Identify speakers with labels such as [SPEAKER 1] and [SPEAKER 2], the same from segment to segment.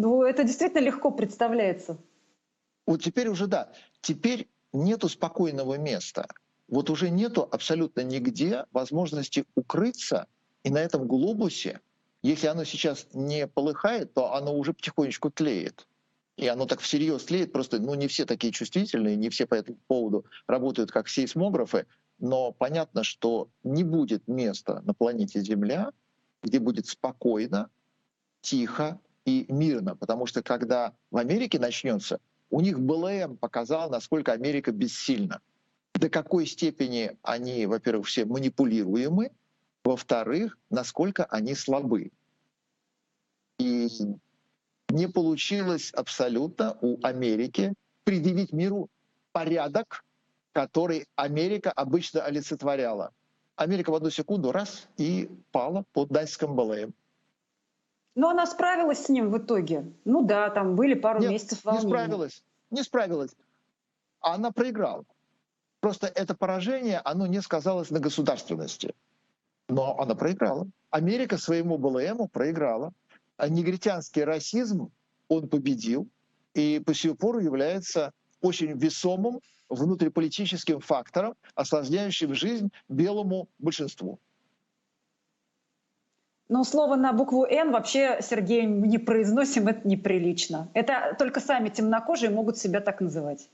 [SPEAKER 1] Ну, это действительно легко представляется.
[SPEAKER 2] Вот теперь уже да. Теперь нету спокойного места. Вот уже нету абсолютно нигде возможности укрыться, и на этом глобусе, если оно сейчас не полыхает, то оно уже потихонечку тлеет. И оно так всерьез тлеет, просто ну, не все такие чувствительные, не все по этому поводу работают как сейсмографы, но понятно, что не будет места на планете Земля, где будет спокойно, тихо и мирно. Потому что когда в Америке начнется, у них БЛМ показал, насколько Америка бессильна. До какой степени они, во-первых, все манипулируемы, во-вторых, насколько они слабы. И не получилось абсолютно у Америки предъявить миру порядок, который Америка обычно олицетворяла. Америка в одну секунду раз и пала под натиском БЛМ.
[SPEAKER 1] Но она справилась с ним в итоге. Ну да, там были пару
[SPEAKER 2] Нет,
[SPEAKER 1] месяцев волнения.
[SPEAKER 2] Не справилась, не справилась. Она проиграла. Просто это поражение, оно не сказалось на государственности. Но она проиграла. Америка своему БЛМу проиграла. А негритянский расизм, он победил. И по сию пору является очень весомым внутриполитическим фактором, осложняющим жизнь белому большинству.
[SPEAKER 1] Но слово на букву «Н» вообще, Сергей, не произносим, это неприлично. Это только сами темнокожие могут себя так называть.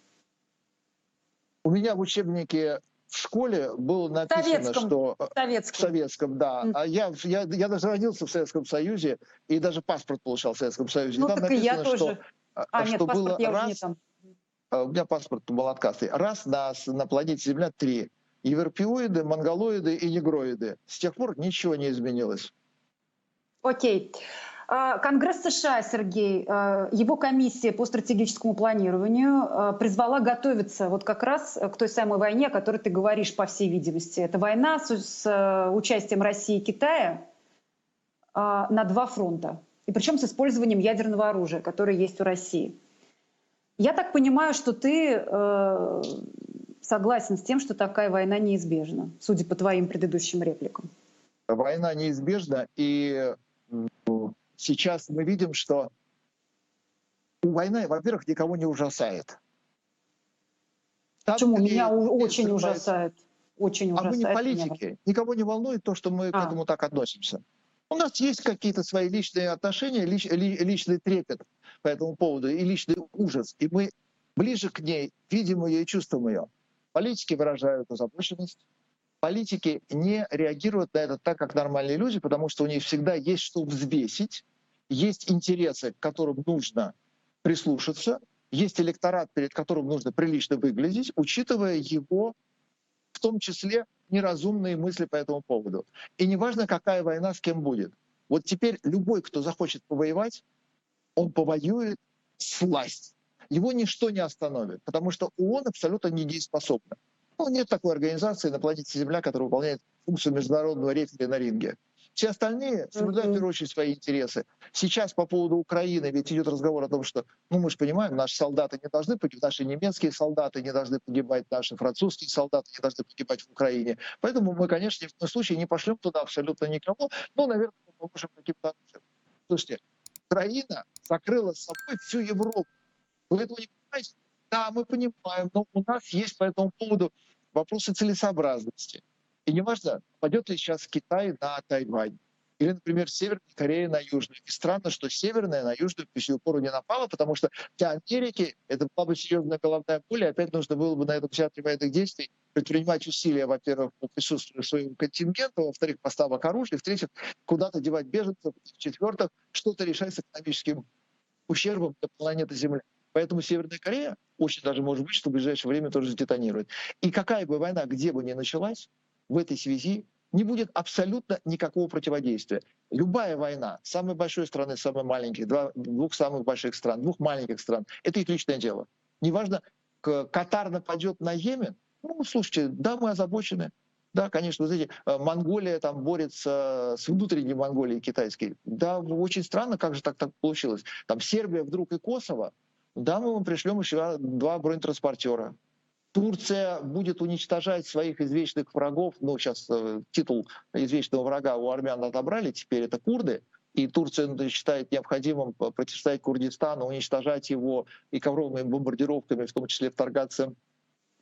[SPEAKER 2] У меня в учебнике в школе было написано,
[SPEAKER 1] советском,
[SPEAKER 2] что...
[SPEAKER 1] В советском.
[SPEAKER 2] В советском, да. Mm. А я, я, я даже родился в Советском Союзе и даже паспорт получал в Советском Союзе.
[SPEAKER 1] Ну,
[SPEAKER 2] и там
[SPEAKER 1] так
[SPEAKER 2] написано,
[SPEAKER 1] и я тоже.
[SPEAKER 2] Что,
[SPEAKER 1] а, а нет,
[SPEAKER 2] что
[SPEAKER 1] паспорт
[SPEAKER 2] было
[SPEAKER 1] я
[SPEAKER 2] раз,
[SPEAKER 1] там.
[SPEAKER 2] А, у меня паспорт молоткастый. Раз на, на планете Земля три. Европеоиды, монголоиды и негроиды. С тех пор ничего не изменилось.
[SPEAKER 1] Окей. А, Конгресс США, Сергей, а, его комиссия по стратегическому планированию призвала готовиться вот как раз к той самой войне, о которой ты говоришь, по всей видимости. Это война с, участием России и Китая на два фронта. И причем с использованием ядерного оружия, которое есть у России. Я так понимаю, что ты согласен с тем, что такая война неизбежна, судя по твоим предыдущим репликам.
[SPEAKER 2] Война неизбежна, и сейчас мы видим, что война, во-первых, никого не ужасает.
[SPEAKER 1] Там, Почему? Меня очень ужасает. Очень
[SPEAKER 2] ужасает. А мы не
[SPEAKER 1] политики.
[SPEAKER 2] Меня. Никого не волнует то, что мы а. к этому так относимся. У нас есть какие-то свои личные отношения, лич, ли, личный трепет по этому поводу и личный ужас. И мы ближе к ней видим ее и чувствуем ее. Политики выражают озабоченность, политики не реагируют на это так, как нормальные люди, потому что у них всегда есть что взвесить, есть интересы, к которым нужно прислушаться, есть электорат, перед которым нужно прилично выглядеть, учитывая его в том числе неразумные мысли по этому поводу. И неважно, какая война с кем будет. Вот теперь любой, кто захочет повоевать, он повоюет с властью. Его ничто не остановит, потому что ООН абсолютно недееспособна. Ну, нет такой организации на планете Земля, которая выполняет функцию международного рефери на ринге. Все остальные соблюдают в первую очередь свои интересы. Сейчас по поводу Украины ведь идет разговор о том, что, ну мы же понимаем, наши солдаты не должны погибать, наши немецкие солдаты не должны погибать, наши французские солдаты не должны погибать в Украине. Поэтому мы, конечно, ни в коем случае не пошлем туда абсолютно никого, но, наверное, мы поможем каким-то Слушайте, Украина закрыла с собой всю Европу. Вы этого не понимаете? Да, мы понимаем, но у нас есть по этому поводу вопросы целесообразности. И неважно, пойдет ли сейчас Китай на Тайвань, или, например, Северная Корея на Южную. И странно, что Северная на Южную по сию пору не напала, потому что для Америки это была бы серьезная головная и опять нужно было бы на этом театре военных действий предпринимать усилия, во-первых, по присутствию своего контингента, во-вторых, поставок оружия, в-третьих, куда-то девать беженцев, в-четвертых, что-то решать с экономическим ущербом для планеты Земля. Поэтому Северная Корея очень даже может быть, что в ближайшее время тоже сдетонирует. И какая бы война где бы ни началась, в этой связи не будет абсолютно никакого противодействия. Любая война самой большой страны, самой маленькой, два, двух самых больших стран, двух маленьких стран, это их личное дело. Неважно, Катар нападет на Йемен, ну, слушайте, да, мы озабочены. Да, конечно, вот эти, э, Монголия там борется с внутренней Монголией китайской. Да, очень странно, как же так, так получилось. Там Сербия вдруг и Косово. Да, мы вам пришлем еще два бронетранспортера. Турция будет уничтожать своих извечных врагов. Ну, сейчас э, титул извечного врага у армян отобрали, теперь это курды. и Турция считает необходимым противостоять Курдистану, уничтожать его и ковровыми бомбардировками, в том числе вторгаться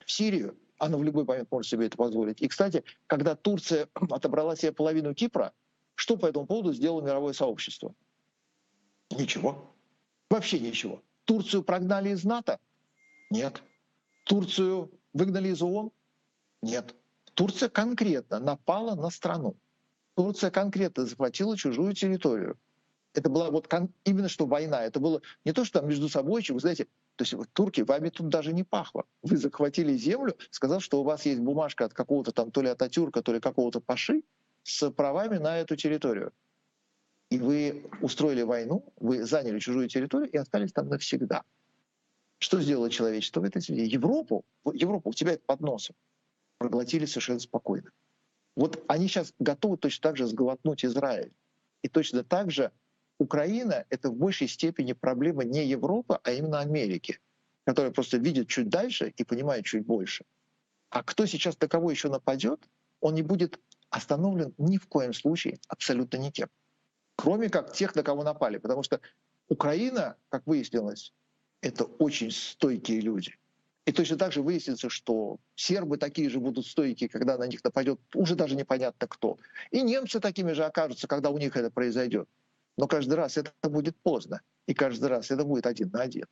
[SPEAKER 2] в Сирию, она в любой момент может себе это позволить. И, кстати, когда Турция отобрала себе половину Кипра, что по этому поводу сделало мировое сообщество? Ничего. Вообще ничего. Турцию прогнали из НАТО? Нет. Турцию выгнали из ООН? Нет. Турция конкретно напала на страну. Турция конкретно захватила чужую территорию. Это была вот именно что война. Это было не то, что там между собой, вы знаете, то есть вот, турки, вами тут даже не пахло. Вы захватили землю, сказав, что у вас есть бумажка от какого-то там то ли Ататюрка, то ли какого-то Паши с правами на эту территорию. И вы устроили войну, вы заняли чужую территорию и остались там навсегда. Что сделало человечество в этой связи? Европу, Европу у тебя это под носом проглотили совершенно спокойно. Вот они сейчас готовы точно так же сглотнуть Израиль. И точно так же Украина — это в большей степени проблема не Европы, а именно Америки, которая просто видит чуть дальше и понимает чуть больше. А кто сейчас на кого еще нападет, он не будет остановлен ни в коем случае абсолютно никем. Кроме как тех, на кого напали. Потому что Украина, как выяснилось, это очень стойкие люди. И точно так же выяснится, что сербы такие же будут стойкие, когда на них нападет уже даже непонятно кто. И немцы такими же окажутся, когда у них это произойдет. Но каждый раз это будет поздно. И каждый раз это будет один на один.